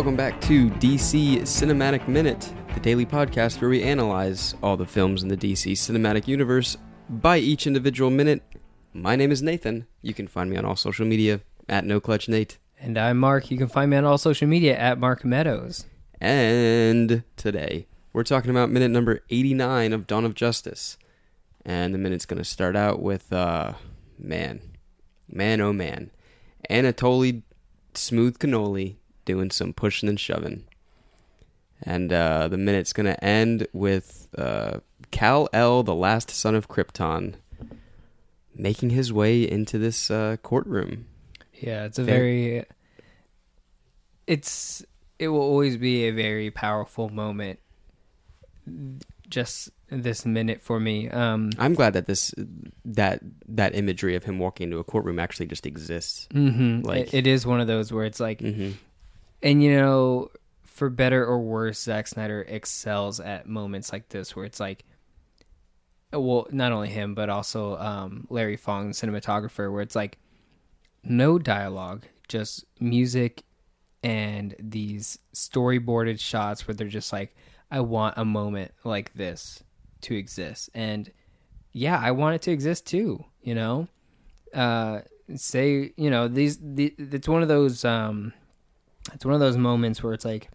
Welcome back to DC Cinematic Minute, the daily podcast where we analyze all the films in the DC Cinematic Universe by each individual minute. My name is Nathan. You can find me on all social media at NoClutchNate. And I'm Mark. You can find me on all social media at Mark Meadows. And today, we're talking about minute number 89 of Dawn of Justice. And the minute's going to start out with, uh, man, man, oh man, Anatoly Smooth Cannoli doing some pushing and shoving. And uh, the minute's going to end with uh, Kal El, the last son of Krypton, making his way into this uh, courtroom. Yeah, it's a Fair. very. It's it will always be a very powerful moment. Just this minute for me. Um, I'm glad that this that that imagery of him walking into a courtroom actually just exists. mhm, Like- it- it is one of those where it's like, hmm and you know, for better or worse, Zack Snyder excels at moments like this where it's like, well, not only him but also um, Larry Fong, the cinematographer, where it's like no dialogue, just music and these storyboarded shots where they're just like, I want a moment like this to exist, and yeah, I want it to exist too. You know, uh, say you know these. The, it's one of those. Um, it's one of those moments where it's like,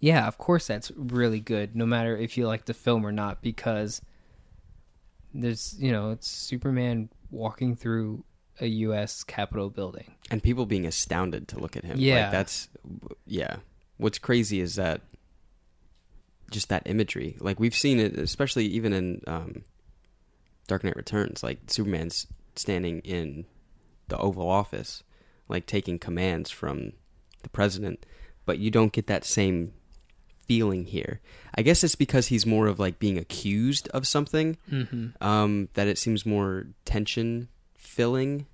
yeah, of course that's really good, no matter if you like the film or not, because there's you know it's Superman walking through a U.S. Capitol building. And people being astounded to look at him. Yeah. like, that's yeah. What's crazy is that just that imagery. Like we've seen it, especially even in um, Dark Knight Returns. Like Superman's standing in the Oval Office, like taking commands from the president, but you don't get that same feeling here. I guess it's because he's more of like being accused of something Mm-hmm. um, that it seems more tension filling.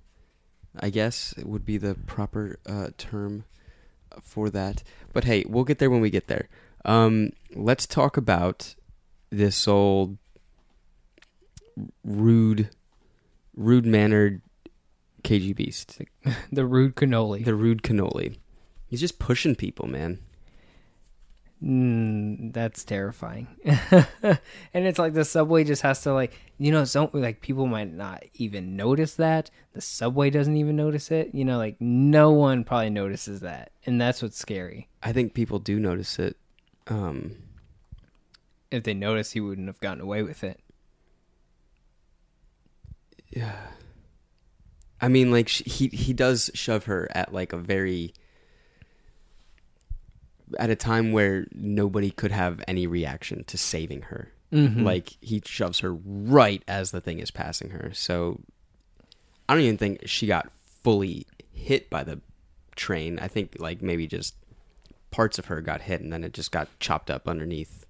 I guess it would be the proper uh, term for that. But hey, we'll get there when we get there. Um, let's talk about this old rude, rude mannered KG Beast, The rude cannoli. the rude cannoli. He's just pushing people, man. Mm, that's terrifying. and it's like the subway just has to like you know some like people might not even notice that the subway doesn't even notice it. You know, like no one probably notices that, and that's what's scary. I think people do notice it. Um, If they noticed, he wouldn't have gotten away with it. Yeah. I mean, like he he does shove her at like a very at a time where nobody could have any reaction to saving her. Mhm. Like he shoves her right as the thing is passing her. So I don't even think she got fully hit by the train. I think like maybe just parts of her got hit and then it just got chopped up underneath.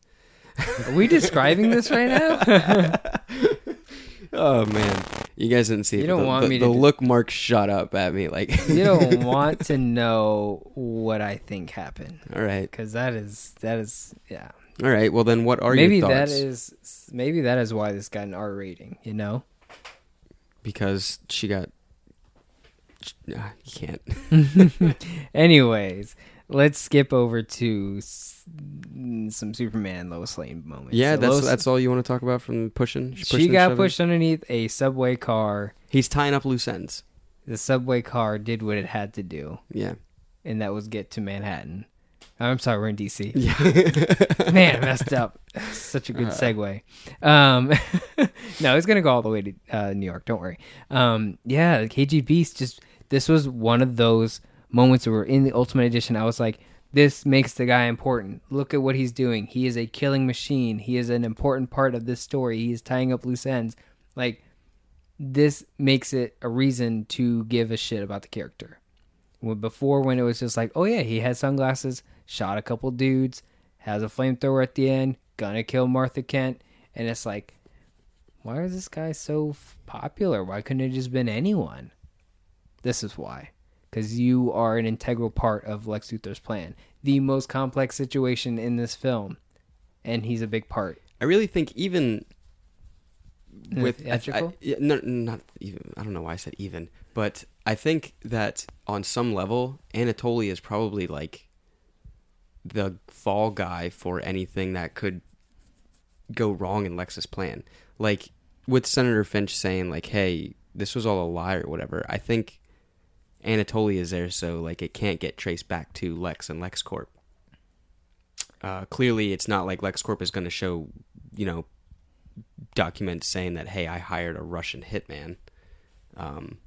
Are we describing this right now? Oh man, you guys didn't see. You don't the, want the, me to the do- look Mark shot up at me like. you don't want to know what I think happened All right, because that is that is yeah. all right. Well, then, what are maybe your thoughts? is maybe that is why this got an R rating. You know. because she got. Ah, you can't. Anyways, let's skip over to some Superman Lois Lane moments. Yeah, So that's Lois- that's all you want to talk about from pushing. she pushing and got pushed underneath a subway car. He's tying up loose ends. The subway car did what it had to do, Yeah. and that was get to Manhattan. I'm sorry, we're in DC. Yeah. Man, I messed up. Such a good Uh. segue. Um, no, it's gonna go all the way to uh, New York. Don't worry. Um, yeah, KG Beast. Just this was one of those moments where in the Ultimate Edition, I was like, this makes the guy important. Look at what he's doing. He is a killing machine. He is an important part of this story. He is tying up loose ends. Like this makes it a reason to give a shit about the character. Before, when it was just like, oh yeah, he had sunglasses, shot a couple dudes, has a flamethrower at the end, gonna kill Martha Kent, and it's like, why is this guy so popular? Why couldn't it just been anyone? This is why. Because you are an integral part of Lex Luthor's plan. The most complex situation in this film. And he's a big part. I really think even with I- I- no, not even. I don't know why I said even, but I think that on some level, Anatoly is probably like the fall guy for anything that could go wrong in Lex's plan. Like with Senator Finch saying like, "Hey, this was all a lie" or whatever. I think Anatoly is there so like it can't get traced back to Lex and LexCorp. Uh, clearly, it's not like LexCorp is going to show, you know, documents saying that, "Hey, I hired a Russian hitman." Um,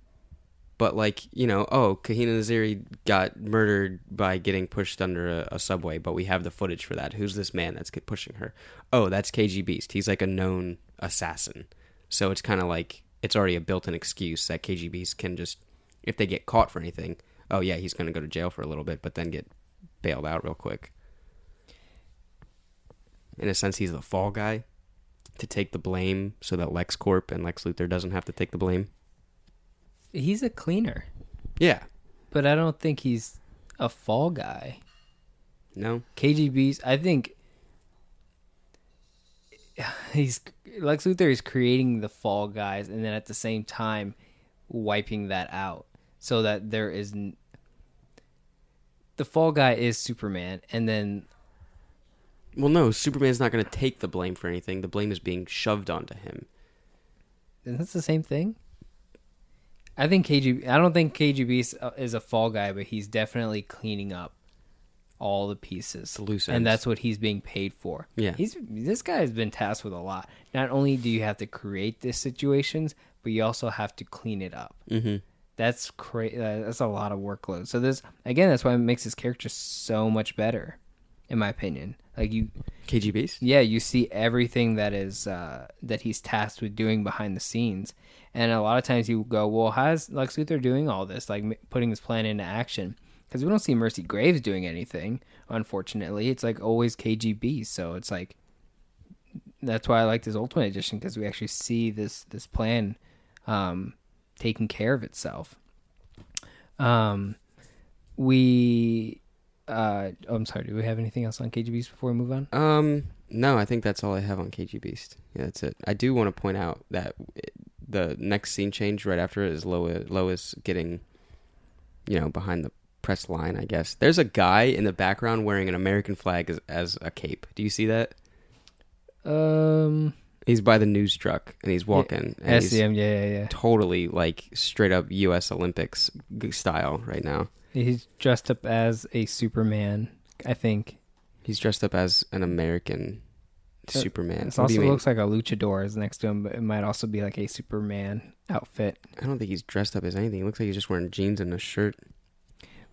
but like you know, oh, Kahina Naziri got murdered by getting pushed under a, a, subway, but we have the footage for that. Who's this man that's pushing her? Oh, that's KG Beast. He's like a known assassin. So it's kind of like it's already a built-in excuse that KG Beast can just, if they get caught for anything, oh yeah, he's going to go to jail for a little bit, but then get bailed out real quick. In a sense, he's the fall guy to take the blame, so that LexCorp and Lex Luthor doesn't have to take the blame. He's a cleaner, Yeah. but I don't think he's a fall guy. No. KGB's. I think he's Lex Luthor is creating the fall guys, and then at the same time wiping that out, so that there is n- the fall guy is Superman, and then Well, no. Superman's not going to take the blame for anything. The blame is being shoved onto him. and that's the same thing. I think KGB. I don't think KGB is, uh, is a fall guy, but he's definitely cleaning up all the pieces, The loose and that's what he's being paid for. Yeah. he's this guy has been tasked with a lot. Not only do you have to create these situations, but you also have to clean it up. Mm-hmm. That's cra- uh, That's a lot of workload. So this again, that's why it makes his character so much better, in my opinion. Like you, KG Beast. yeah, you see everything that is uh, that he's tasked with doing behind the scenes, and a lot of times you go, "Well, how's Lex Luthor doing all this? Like m- putting this plan into action?" Because we don't see Mercy Graves doing anything. Unfortunately, it's like always KGB. So it's like that's why I like this Ultimate Edition because we actually see this this plan um, taking care of itself. Um, we. Uh, oh, I'm sorry. Do we have anything else on KGBs before we move on? Um, no, I think that's all I have on KG Beast. Yeah, that's it. I do want to point out that it, the next scene change right after it is Lois, Lois getting, you know, behind the press line. I guess there's a guy in the background wearing an American flag as, as a cape. Do you see that? Um, He's by the news truck and he's walking. and he's yeah, yeah, yeah. totally like straight up U.S. Olympics style right now. He's dressed up as a Superman, I think. He's dressed up as an American Uh, Superman. It What do you also looks like a luchador is next to him, but it might also be like a Superman outfit. I don't think he's dressed up as anything. He looks like he's just wearing jeans and a shirt.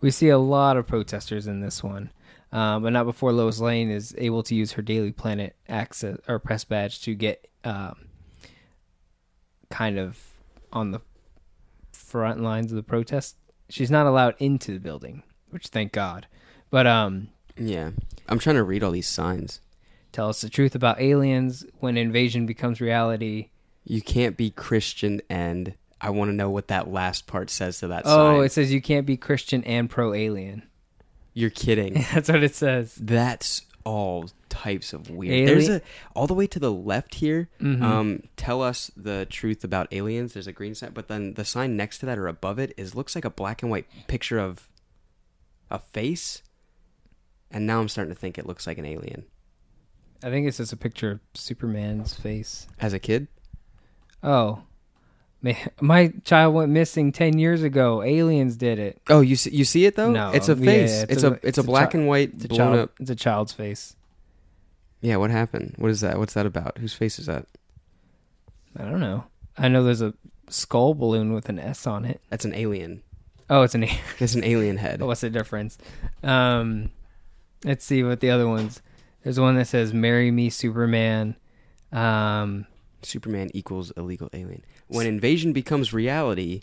We see a lot of protesters in this one, um, but not before Lois Lane is able to use her Daily Planet access or press badge to get um, kind of on the front lines of the protest. She's not allowed into the building, which thank God. But um, Yeah, I'm trying to read all these signs. tell us the truth about aliens when invasion becomes reality. You can't be Christian and I want to know what that last part says to that Oh, sign. it says you can't be Christian and pro alien. You're kidding. That's what it says. That's all types of weird. Ali- There's a all the way to the left here. Mhm. Um, tell us the truth about aliens. There's a green sign, but then the sign next to that or above it is looks like a black and white picture of a face. And now I'm starting to think it looks like an alien. I think it's just a picture of Superman's face. As a kid, Oh, my child went missing ten years ago. Aliens did it. oh, you see, you see it though? No, it's a yeah, face. it's it's, a- a, it's, it's a a black chi- and white It's a child. up. It's a child's face. Yeah, what happened? What is that? What's that about? Whose face is that? I don't know. I know there's a skull balloon with an S on it. That's an alien. Oh, it's an. A- It's an alien head. What's the difference? Um, let's see what the other ones. There's one that says "Marry Me, Superman." Um, Superman equals illegal alien. When invasion becomes reality,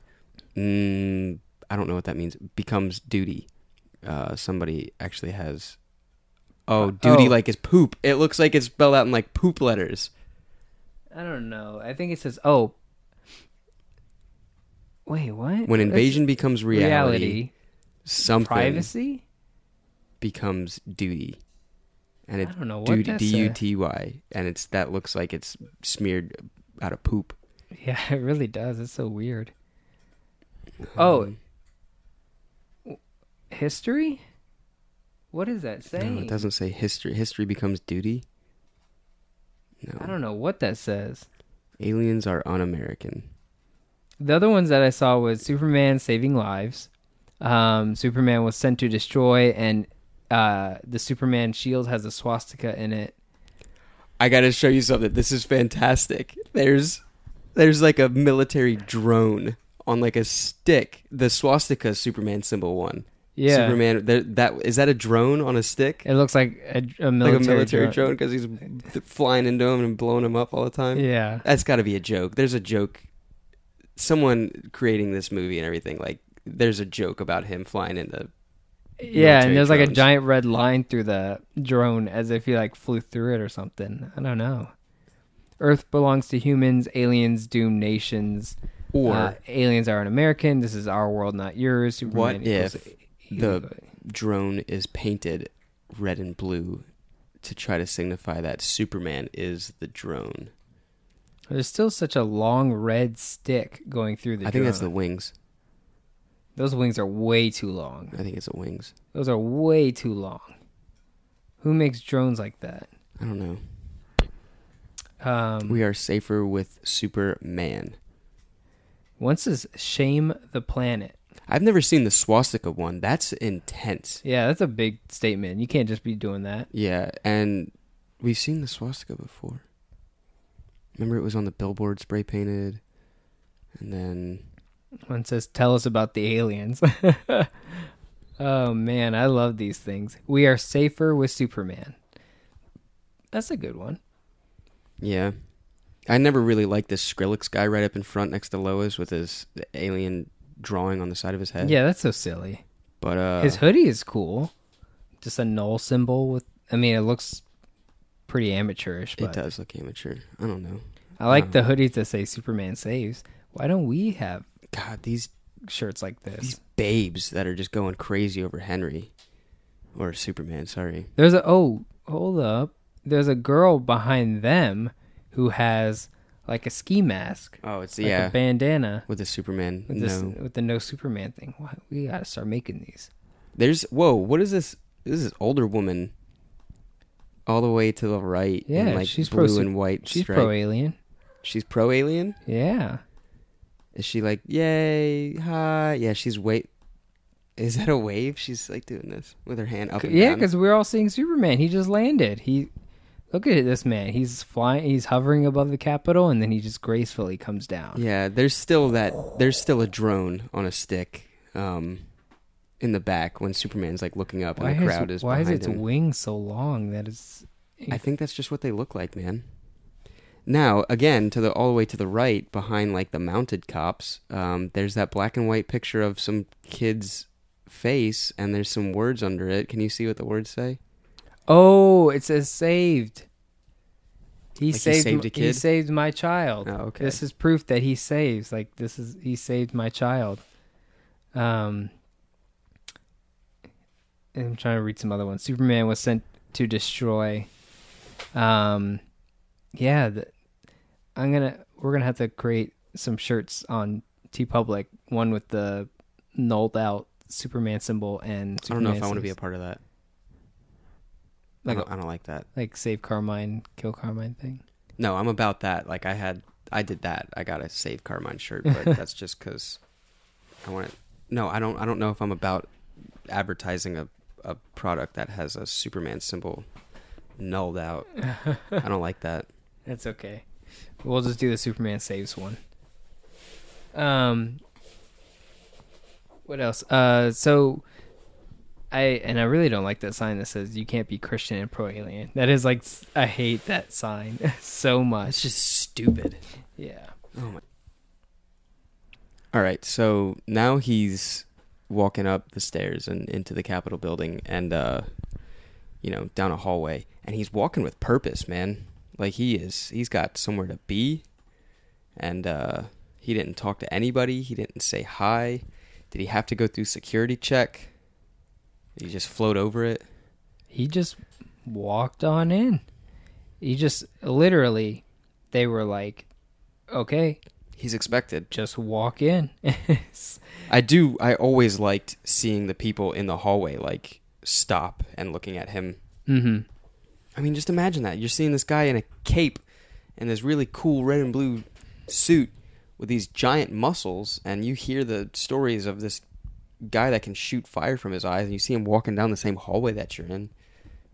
mm, I don't know what that means. Becomes duty. Uh, somebody actually has. Oh, duty oh. like is poop. It looks like it's spelled out in like poop letters. I don't know. I think it says, "Oh, wait, what?" When That's invasion becomes reality, reality, something privacy. becomes duty, and I don't know what duty that's D U T Y, and it's that looks like it's smeared out of poop. Yeah, it really does. It's so weird. Oh, Um, history. What is that saying? No, it doesn't say history. History becomes duty. No. I don't know what that says. Aliens are un-American. The other ones that I saw was Superman saving lives. Um, Superman was sent to destroy, and uh, the Superman shield has a swastika in it. I got to show you something. This is fantastic. There's there's like a military drone on like a stick. The swastika Superman symbol one. Yeah, Superman. There, that is that a drone on a stick? It looks like a, a military, like a military drone. drone because he's flying into him and blowing him up all the time. Yeah, That's got to be a joke. There's a joke. Someone creating this movie and everything like there's a joke about him flying into. yeah, and there's like a giant red line through the drone as if he like flew through it or something. I don't know. Earth belongs to humans. Aliens doom nations. Or Uh, aliens are an American. This is our world, not yours. Superman What if the drone is painted red and blue to try to signify that Superman is the drone. There's still such a long red stick going through the. I think that's the wings. Those wings are way too long. I think it's the wings. Those are way too long. Who makes drones like that? I don't know. Um, We are safer with Superman. once is shame the planet. I've never seen the swastika one. That's intense. Yeah, that's a big statement. You can't just be doing that. Yeah, and we've seen the swastika before. Remember it was on the billboard spray painted and then One says, "Tell us about the aliens." oh man, I love these things. We are safer with Superman. That's a good one. Yeah. I never really liked this Skrillex guy right up in front next to Lois with his alien drawing on the side of his head. Yeah, that's so silly. But uh His hoodie is cool. Just a null symbol with. I mean, it looks pretty amateurish, it does look amateur. I don't know. I like Uh, the hoodies that say Superman saves. Why don't we have God, these shirts like this? these babes that are just going crazy over Henry or Superman, sorry. There's a oh, hold up. There's a girl behind them who has like a ski mask, Oh, it's like yeah, a bandana with the Superman. with no. this with the no Superman thing. Why we gotta start making these. There's whoa, what is this? This is older woman all the way to the right Yeah, in like she's blue su- and white She's pro alien. she's pro alien? Yeah. Is she like, yay, hi? Yeah, she's wait. Is that a wave? She's like doing this with her hand up and Yeah, because we're all seeing Superman. He just landed. He look at this man. He's flying. He's hovering above the Capitol, and then he just gracefully comes down. Yeah, there's still that. There's still a drone on a stick, um, in the back when Superman's like looking up Why and the is crowd is why is its him. wings so long? That is. I think that's just what they look like, man. Now, again, to the all the way to the right, behind like the mounted cops, um, there's that black and white picture of some kid's face, and there's some words under it. Can you see what the words say? Oh, it says saved. He Like he saved. saved a He saved my child. Oh, okay. This is proof that he saves. Like this is he saved my child. Um, I'm trying to read some other ones. Superman was sent to destroy. Um, yeah, the, I'm gonna we're gonna have to create some shirts on TeePublic. One with the nulled out Superman symbol and I don't know if I want to be a part of that. Like I, don't, I don't like that. like save Carmine, kill Carmine thing. No, I'm about that. Like I had, I did that. I got a Save Carmine shirt, but that's just because I want. No, I don't. I don't know if I'm about advertising a a product that has a Superman symbol nulled out. I don't like that. That's okay. We'll just do the Superman saves one. Um, what else? Uh, so I and I really don't like that sign that says you can't be Christian and pro alien. That is like I hate that sign so much. It's just stupid. yeah. Oh my. All right, so now he's walking up the stairs and into the Capitol building, and uh, you know, down a hallway, and he's walking with purpose, man. Like he is, he's got somewhere to be, and uh, he didn't talk to anybody. He didn't say hi. Did he have to go through security check? He just float over it? He just walked on in. He just literally, they were like, "Okay, He's expected. just walk in." I do. I always liked seeing the people in the hallway, like stop and looking at him. Mm-hmm. I mean, just imagine that. You're seeing this guy in a cape and this really cool red and blue suit with these giant muscles, and you hear the stories of this guy that can shoot fire from his eyes, and you see him walking down the same hallway that you're in.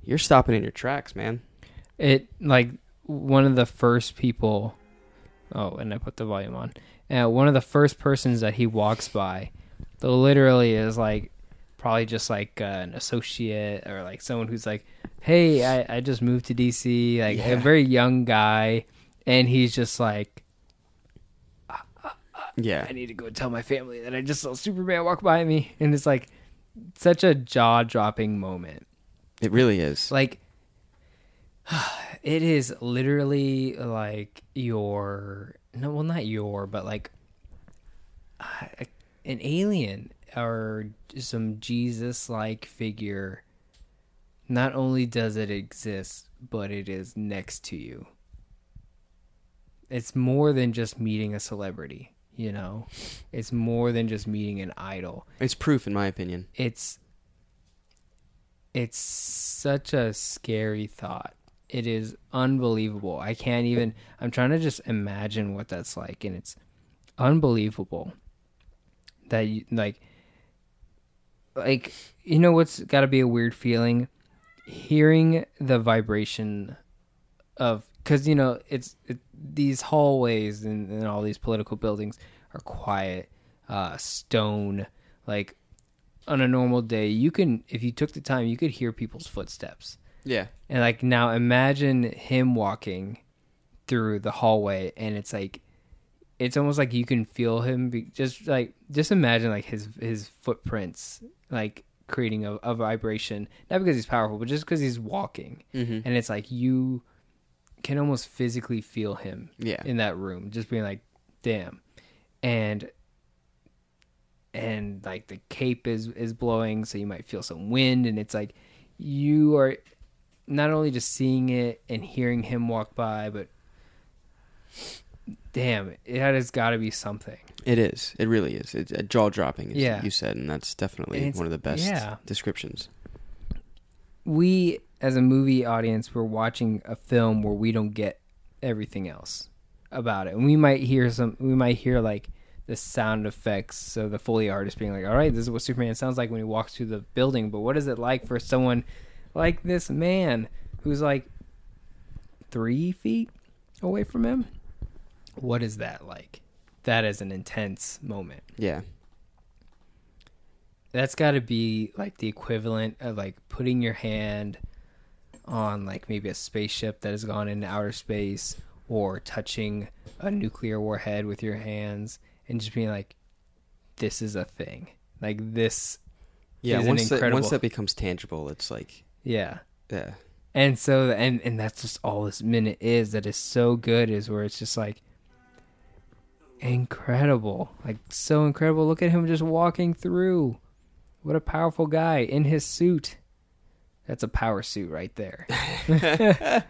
You're stopping in your tracks, man. It like one of the first people. Oh, and I put the volume on. Uh, one of the first persons that he walks by, the literally is like probably just like uh, an associate or like someone who's like, "Hey, I, I just moved to DC." Like Yeah. a very young guy, and he's just like, Yeah. I need to go tell my family that I just saw Superman walk by me, and it's like such a jaw dropping moment. It really is. Like it is literally like your no, well, not your, but like uh, an alien or some Jesus like figure. Not only does it exist, but it is next to you. It's more than just meeting a celebrity, you know? It's more than just meeting an idol It's proof, in my opinion. it's it's such a scary thought. It is unbelievable. I can't even I'm trying to just imagine what that's like and it's unbelievable that you like like you know what's got to be a weird feeling hearing the vibration of cuz you know it's it, these hallways and, and all these political buildings are quiet uh stone like on a normal day you can if you took the time you could hear people's footsteps Yeah. and like now imagine him walking through the hallway and it's like it's almost like you can feel him be, just like just imagine like his his footprints like creating a, a vibration not because he's powerful but just because he's walking Mm-hmm. and it's like you can almost physically feel him Yeah. in that room just being like damn and and like the cape is is blowing so you might feel some wind and it's like you are not only just seeing it and hearing him walk by but damn it has got to be something It is. It really is. It's uh, jaw dropping, as Yeah. you said, and that's definitely And one of the best yeah. descriptions. we as a movie audience we're watching a film where we don't get everything else about it. And we might hear some we might hear like the sound effects so the foley artist being like all right this is what superman sounds like when he walks through the building but what is it like for someone like this man who's like three feet away from him? What is that like? That is an intense moment. Yeah. that's got to be like the equivalent of like putting your hand on like maybe a spaceship that has gone into outer space or touching a nuclear warhead with your hands and just being like this is a thing. Like this Yeah. Once that, once that becomes tangible, it's like, yeah. yeah. and so and and that's just all this minute is that is so good is where it's just like incredible. Like so incredible. Look at him just walking through. What a powerful guy in his suit that's a power suit right there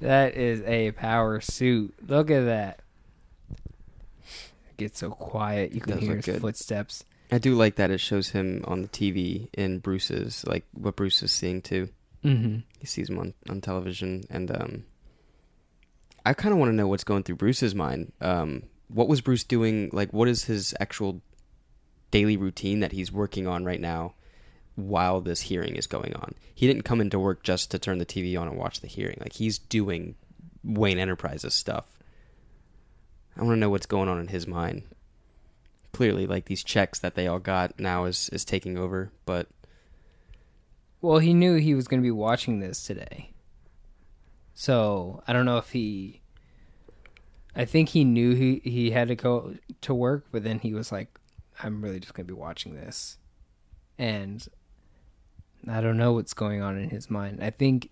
that is a power suit look at that it gets so quiet you can hear his good. footsteps I do like that it shows him on the TV in Bruce's, like what Bruce is seeing too. mm-hmm. He sees him on, on television, and um, I kind of want to know what's going through Bruce's mind. Um, what was Bruce doing? Like, what is his actual daily routine that he's working on right now while this hearing is going on? He didn't come into work just to turn the TV on and watch the hearing. Like, he's doing Wayne Enterprises stuff. I want to know what's going on in his mind. Clearly, like these checks that they all got now is is taking over, but Well, he knew he was going to be watching this today. So, I don't know if he I think he knew he he had to go to work, but then he was like I'm really just going to be watching this. And I don't know what's going on in his mind. I think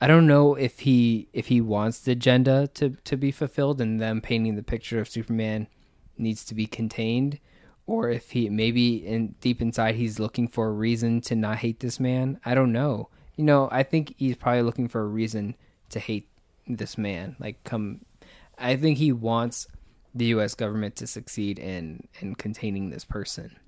I don't know if he if he wants the agenda to to be fulfilled and them painting the picture of Superman needs to be contained or if he maybe in deep inside he's looking for a reason to not hate this man. I don't know. You know, I think he's probably looking for a reason to hate this man. Like come I think he wants the US government to succeed in in containing this person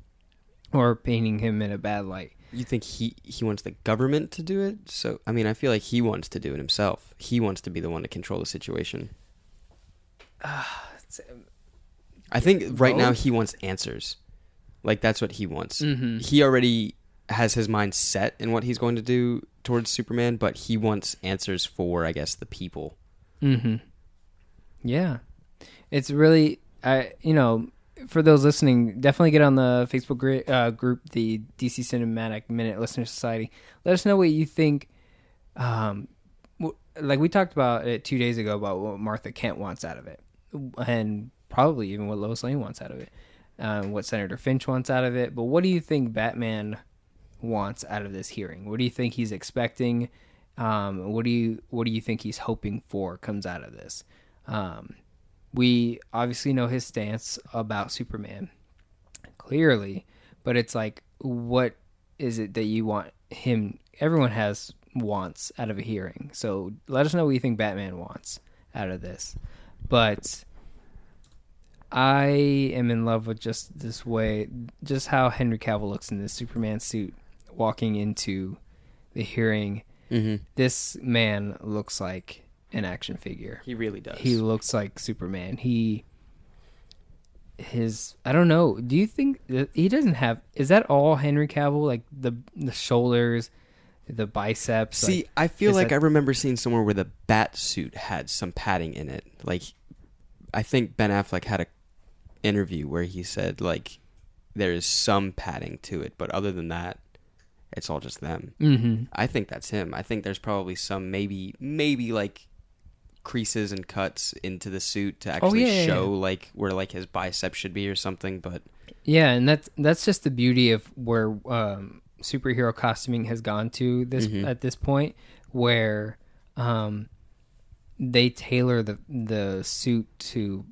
or painting him in a bad light. You think he he wants the government to do it? So I mean, I feel like he wants to do it himself. He wants to be the one to control the situation. I think right now he wants answers. Like that's what he wants. Mm-hmm. He already has his mind set in what he's going to do towards Superman, but he wants answers for, I guess, the people. Mm-hmm. Yeah, it's really, I you know, for those listening, definitely get on the Facebook gri- uh, group, the DC Cinematic Minute Listener Society. Let us know what you think. Um, w- like we talked about it two days ago about what Martha Kent wants out of it, and probably even what Lois Lane wants out of it, um, what Senator Finch wants out of it. But what do you think Batman wants out of this hearing? What do you think he's expecting? Um, what do you what do you think he's hoping for comes out of this? Um, we obviously know his stance about Superman clearly, but it's like, what is it that you want him? Everyone has wants out of a hearing, so let us know what you think Batman wants out of this. But I am in love with just this way, just how Henry Cavill looks in this Superman suit walking into the hearing. Mm-hmm. This man looks like an action figure. He really does. He looks like Superman. He his I don't know. Do you think he doesn't have is that all Henry Cavill like the the shoulders, the biceps? See, like, I feel like that- I remember seeing somewhere where the bat suit had some padding in it. Like, I think Ben Affleck had a interview where he said like there is some padding to it, but other than that, it's all just them. Mhm. I think that's him. I think there's probably some maybe maybe like creases and cuts into the suit to actually Oh, yeah, yeah, show like where like his bicep should be or something. But Yeah, and that's that's just the beauty of where um, superhero costuming has gone to this Mhm. at this point, where um, they tailor the the suit to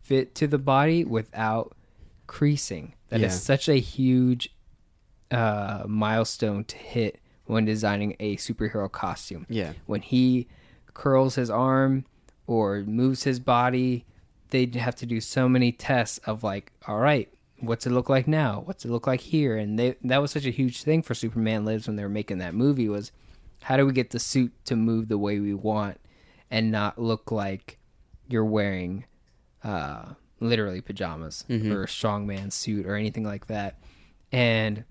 fit to the body without creasing. That is Yeah. such a huge uh, milestone to hit when designing a superhero costume yeah, when he curls his arm or moves his body, they have to do so many tests of like, all right, what's it look like now? What's it look like here? And they that was such a huge thing for Superman Lives when they were making that movie was how do we get the suit to move the way we want and not look like you're wearing uh, literally pajamas Mhm. or a strongman suit or anything like that. And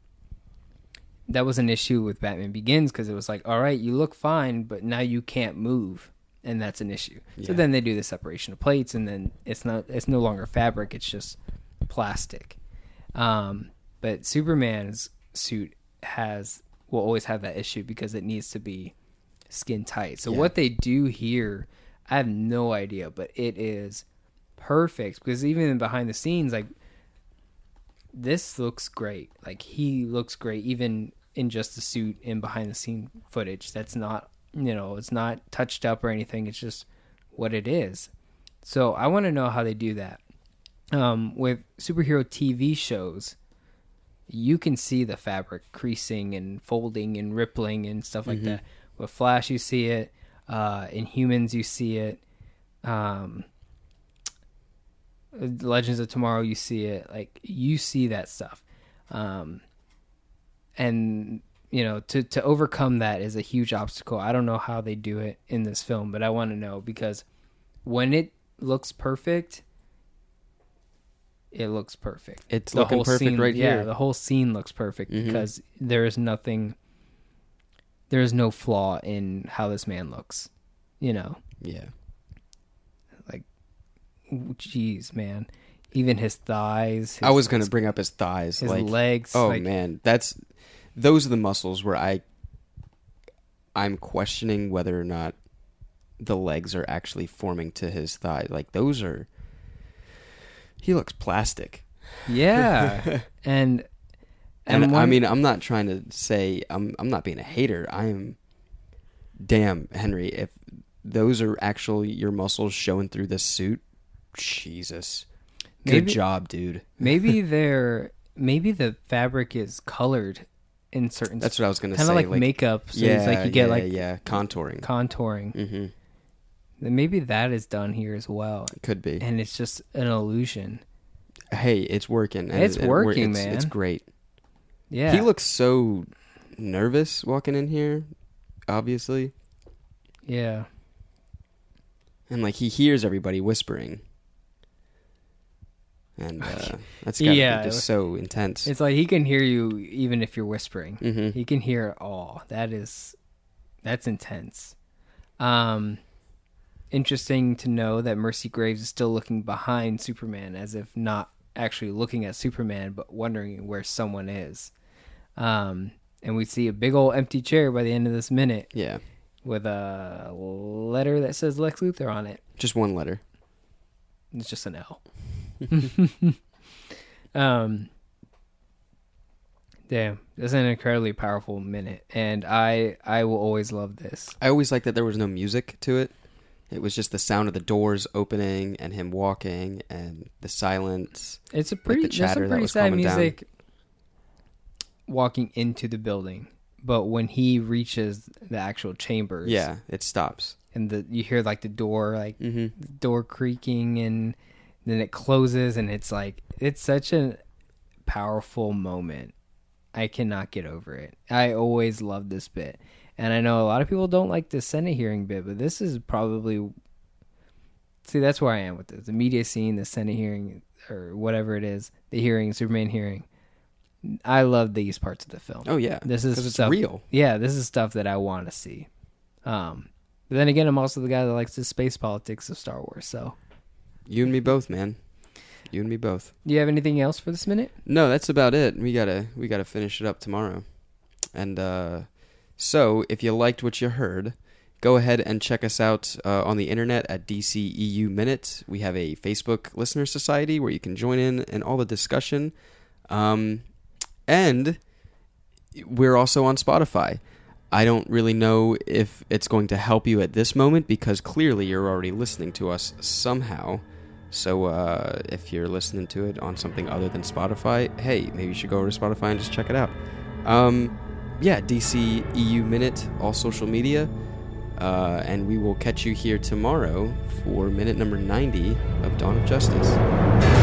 that was an issue with Batman Begins because it was like, all right, you look fine, but now you can't move, and that's an issue. So then they do the separation of plates, and then it's not it's no longer fabric; it's just plastic. Um, but Superman's suit has will always have that issue because it needs to be skin tight. So Yeah. what they do here, I have no idea, but it is perfect because even behind the scenes, like this looks great. Like he looks great, even in just the suit and behind the scene footage. That's not, you know, it's not touched up or anything. It's just what it is. So I want to know how they do that. Um, with superhero TV shows, you can see the fabric creasing and folding and rippling and stuff like Mhm. that. With Flash, you see it. Uh, in Inhumans, you see it. Um, Legends of Tomorrow, you see it. Like you see that stuff, um, and you know to to overcome that is a huge obstacle. I don't know how they do it in this film, but I want to know because when it looks perfect, it looks perfect. it's looking perfect scene, right yeah, here. the whole scene looks perfect Mhm. because there is nothing. There is no flaw in how this man looks. You know, yeah, jeez, man. Even his thighs. His, I was gonna bring up his thighs. his like, legs. oh like, man, that's those are the muscles where I I'm questioning whether or not the legs are actually forming to his thigh. Like those are. He looks plastic. Yeah, and And and I mean, I'm not trying to say I'm I'm not being a hater. I am. Damn, Henry, if those are actually your muscles showing through this suit, Jesus, good Maybe- job, dude. maybe they're maybe the fabric is colored in certain That's what I was gonna kind say. of like, makeup. So yeah, it's like you get yeah, like yeah, contouring. contouring. mm-hmm. Then maybe that is done here as well, It Could be. and it's just an illusion. hey, it's working. and It's it- it working, it's, man. It's great. Yeah. He looks so nervous walking in here, obviously. Yeah. And like he hears everybody whispering. And uh, that's gotta Yeah, be just so intense. It's like he can hear you even if you're whispering. hmm He can hear it all. That is that's intense. Um interesting to know that Mercy Graves is still looking behind Superman as if not actually looking at Superman but wondering where someone is. Um and we see a big old empty chair by the end of this minute Yeah, with a letter that says Lex Luthor on it. just one letter. It's just an L. um, damn, this is an incredibly powerful minute, and I I will always love this. I always liked that there was no music to it. It was just the sound of the doors opening and him walking and the silence. It's a pretty the there's chatter some that pretty was sad calming down. music walking into the building, but when he reaches the actual chambers, Yeah, it stops. and the you hear like the door like hmm the door creaking and then it closes and it's like it's such a powerful moment i cannot get over it i always love this bit and i know a lot of people don't like the senate hearing bit but this is probably see that's where i am with this the media scene the senate hearing or whatever it is the hearing superman hearing i love these parts of the film Oh yeah, this is stuff, real. Yeah, this is stuff that I want to see. Um, but then again, I'm also the guy that likes the space politics of Star Wars. So, You and me both, man. You and me both. do you have anything else for this minute? No, that's about it. We gotta we gotta finish it up tomorrow. And uh, so, if you liked what you heard, go ahead and check us out uh, on the internet at DCEU Minute. We have a Facebook listener society where you can join in and all the discussion. Um, and we're also on Spotify. I don't really know if it's going to help you at this moment because clearly you're already listening to us somehow. So uh, if you're listening to it on something other than Spotify, hey, maybe you should go over to Spotify and just check it out. Um, yeah, DC EU Minute, all social media. Uh, and we will catch you here tomorrow for minute number 90 of Dawn of Justice.